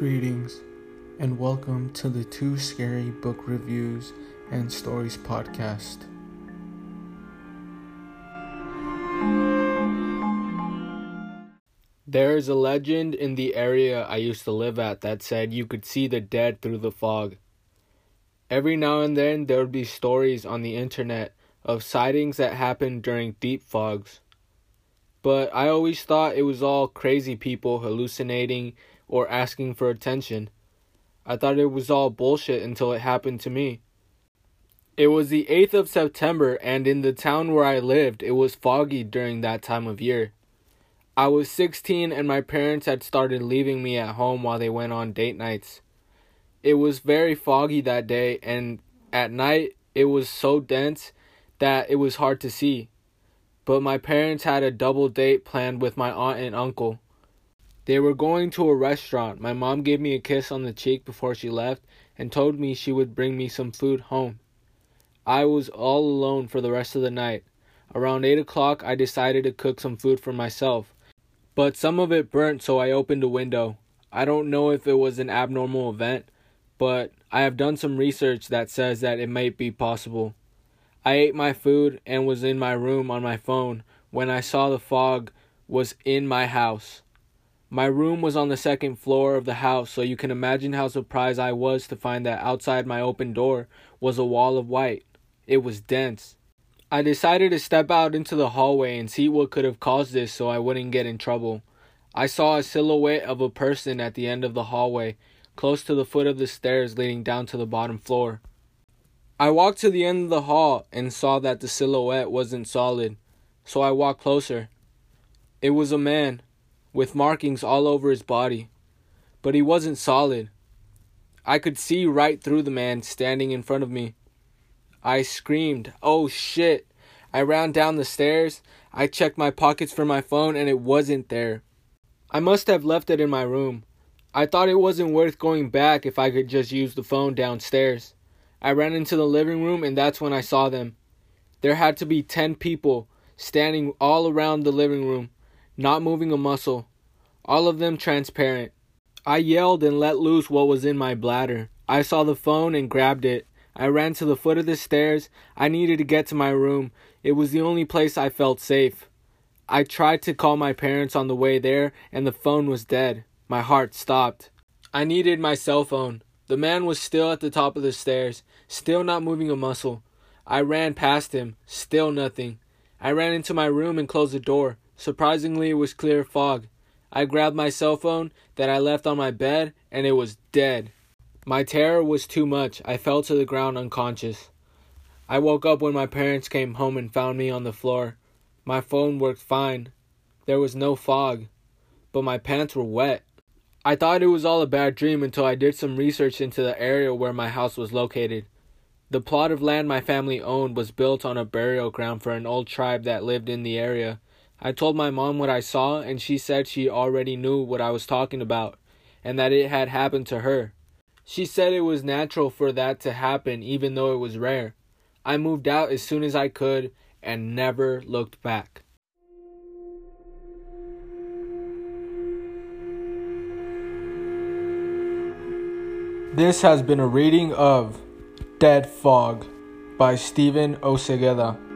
Greetings and welcome to the Two Scary Book Reviews and Stories podcast. There is a legend in the area I used to live at that said you could see the dead through the fog. Every now and then there would be stories on the internet of sightings that happened during deep fogs. But I always thought it was all crazy people hallucinating or asking for attention. I thought it was all bullshit until it happened to me. It was the 8th of September, and in the town where I lived, it was foggy during that time of year. I was 16, and my parents had started leaving me at home while they went on date nights. It was very foggy that day, and at night it was so dense that it was hard to see. But my parents had a double date planned with my aunt and uncle. They were going to a restaurant. My mom gave me a kiss on the cheek before she left and told me she would bring me some food home. I was all alone for the rest of the night. Around 8 o'clock, I decided to cook some food for myself. But some of it burnt, so I opened a window. I don't know if it was an abnormal event, but I have done some research that says that it might be possible. I ate my food and was in my room on my phone when I saw the fog was in my house. My room was on the second floor of the house, so you can imagine how surprised I was to find that outside my open door was a wall of white. It was dense. I decided to step out into the hallway and see what could have caused this so I wouldn't get in trouble. I saw a silhouette of a person at the end of the hallway, close to the foot of the stairs leading down to the bottom floor. I walked to the end of the hall and saw that the silhouette wasn't solid, so I walked closer. It was a man, with markings all over his body, but he wasn't solid. I could see right through the man standing in front of me. I screamed, Oh shit! I ran down the stairs. I checked my pockets for my phone and it wasn't there. I must have left it in my room. I thought it wasn't worth going back if I could just use the phone downstairs. I ran into the living room and that's when I saw them. There had to be 10 people standing all around the living room not moving a muscle, all of them transparent. I yelled and let loose what was in my bladder. I saw the phone and grabbed it. I ran to the foot of the stairs. I needed to get to my room. It was the only place I felt safe. I tried to call my parents on the way there, and the phone was dead. My heart stopped. I needed my cell phone. The man was still at the top of the stairs, still not moving a muscle. I ran past him, still nothing. I ran into my room and closed the door. Surprisingly, it was clear fog. I grabbed my cell phone that I left on my bed and it was dead. My terror was too much. I fell to the ground unconscious. I woke up when my parents came home and found me on the floor. My phone worked fine. There was no fog, but my pants were wet. I thought it was all a bad dream until I did some research into the area where my house was located. The plot of land my family owned was built on a burial ground for an old tribe that lived in the area. I told my mom what I saw, and she said she already knew what I was talking about and that it had happened to her. She said it was natural for that to happen, even though it was rare. I moved out as soon as I could and never looked back. This has been a reading of Dead Fog by Stephen Osegueda.